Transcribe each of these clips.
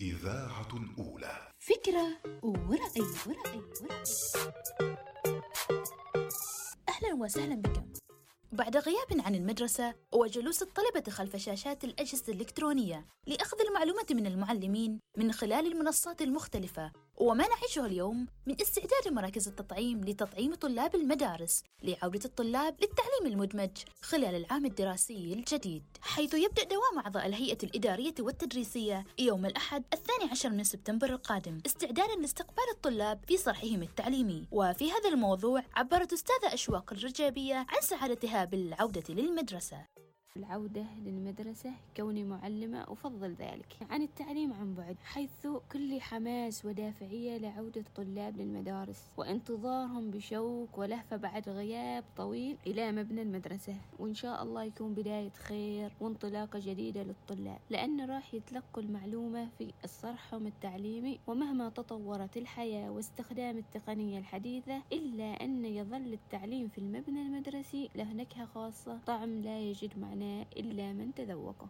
إذاعة أولى. فكرة ورأي ورأي ورأي. أهلا وسهلا بكم. بعد غياب عن المدرسة وجلوس الطلبة خلف شاشات الأجهزة الإلكترونية لأخذ المعلومة من المعلمين من خلال المنصات المختلفة وما نعيشه اليوم من استعداد مراكز التطعيم لتطعيم طلاب المدارس لعودة الطلاب للتعليم المدمج خلال العام الدراسي الجديد حيث يبدأ دوام أعضاء الهيئة الإدارية والتدريسية يوم الأحد الثاني عشر من سبتمبر القادم استعدادا لاستقبال الطلاب في صرحهم التعليمي. وفي هذا الموضوع عبرت أستاذة أشواق الرجابية عن سعادتها بالعودة للمدرسة. العودة للمدرسة كوني معلمة أفضل ذلك. عن التعليم عن بعد حيث كل حماس ودافعية لعودة الطلاب للمدارس وانتظارهم بشوق ولهفة بعد غياب طويل إلى مبنى المدرسة. وإن شاء الله يكون بداية خير وانطلاقة جديدة للطلاب لأن راح يتلقوا المعلومة في الصرحهم التعليمي ومهما تطورت الحياة واستخدام التقنية الحديثة إلا أن يظل التعليم في المبنى المدرسي له نكهة خاصة طعم لا يجد معناه إلا من تذوقه.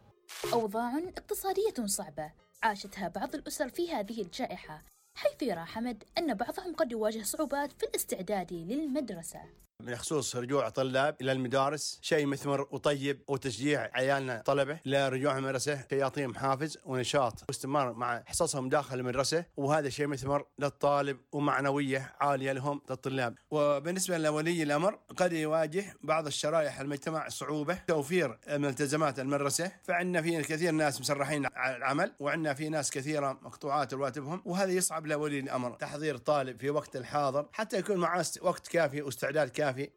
أوضاع اقتصادية صعبة. عاشتها بعض الأسر في هذه الجائحة حيث يرى حمد أن بعضهم قد يواجه صعوبات في الاستعداد للمدرسة. بخصوص رجوع طلاب إلى المدارس شيء مثمر وطيب وتشجيع عيالنا طلبه لرجوع المدرسة كي يعطيهم حافز ونشاط واستمرار مع حصصهم داخل المدرسة وهذا شيء مثمر للطالب ومعنوية عالية لهم للطلاب. وبالنسبة لولي الأمر قد يواجه بعض الشرائح المجتمع صعوبة توفير ملتزمات المدرسة فعندنا في كثير ناس مسرحين على العمل وعندنا في ناس كثيرة مقطوعات رواتبهم وهذا يصعب لولي الأمر. تحضير طالب في وقت الحاضر حتى يكون معاه وقت كافي واستعداد كافي كافي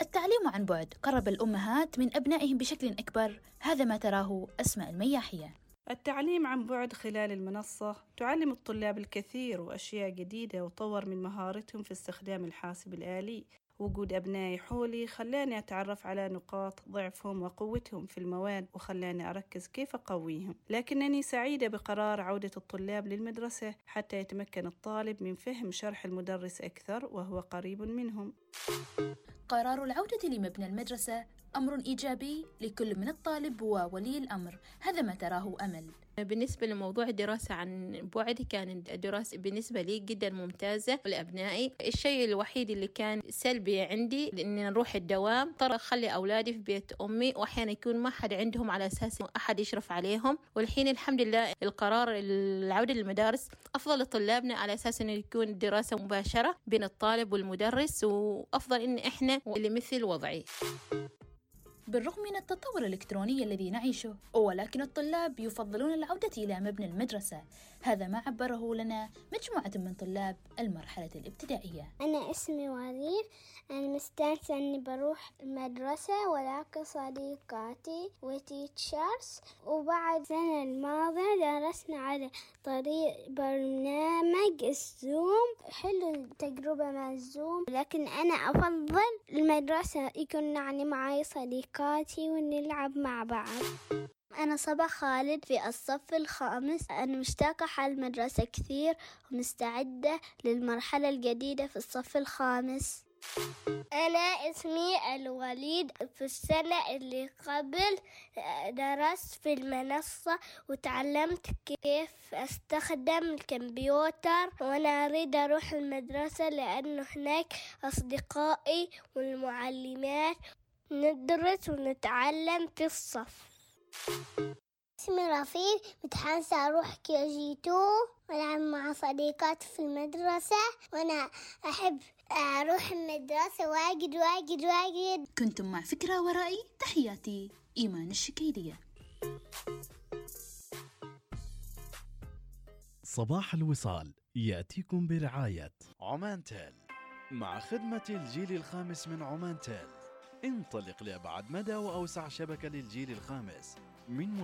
التعليم عن بعد. قرب الأمهات من أبنائهم بشكل أكبر. هذا ما تراه أسماء المياحية. التعليم عن بعد خلال المنصة تعلم الطلاب الكثير وأشياء جديدة وطور من مهارتهم في استخدام الحاسب الآلي. وجود أبنائي حولي خلاني أتعرف على نقاط ضعفهم وقوتهم في المواد وخلاني أركز كيف أقويهم. لكنني سعيدة بقرار عودة الطلاب للمدرسة حتى يتمكن الطالب من فهم شرح المدرس أكثر وهو قريب منهم. قرار العودة لمبنى المدرسة أمر إيجابي لكل من الطالب وولي الأمر. هذا ما تراه أمل. بالنسبة لموضوع الدراسة عن بعد كان الدراسة بالنسبة لي جدا ممتازة لأبنائي. الشيء الوحيد اللي كان سلبي عندي إني نروح الدوام. ترى أخلي أولادي في بيت أمي وأحيانا يكون ما حد عندهم على أساس أحد يشرف عليهم. والحين الحمد لله القرار العودة للمدارس أفضل لطلابنا على أساس إنه يكون دراسة مباشرة بين الطالب والمدرس وأفضل إن إحنا اللي مثل وضعي. بالرغم من التطور الإلكتروني الذي نعيشه ولكن الطلاب يفضلون العودة إلى مبنى المدرسة. هذا ما عبره لنا مجموعة من طلاب المرحلة الابتدائية. أنا اسمي وريف أنا مستانسة أني بروح المدرسة ولاقي صديقاتي وتيتشرز وبعد السنة الماضية درسنا على طريق برنامج الزوم. حلو التجربة مع الزوم لكن أنا أفضل المدرسة يكون يعني معي صديق صديقاتي ونلعب مع بعض. أنا صبا خالد في الصف الخامس. أنا مشتاقة على المدرسة كثير ومستعدة للمرحلة الجديدة في الصف الخامس. أنا اسمي الوليد. في السنة اللي قبل درست في المنصة وتعلمت كيف أستخدم الكمبيوتر. وأنا أريد أروح المدرسة لأنه هناك أصدقائي والمعلمات ندرس ونتعلم في الصف. اسمي رفيق متحمسة أروح KG two وألعب مع صديقاتي في المدرسة. وأنا أحب أروح المدرسة واجد واجد واجد. كنتم مع فكرة ورائي؟ تحياتي. إيمان الشكيرية صباح الوصال. يأتيكم برعاية. عمان تيل. مع خدمة الجيل الخامس من عمان تيل. انطلق لأبعد مدى وأوسع شبكة للجيل الخامس. من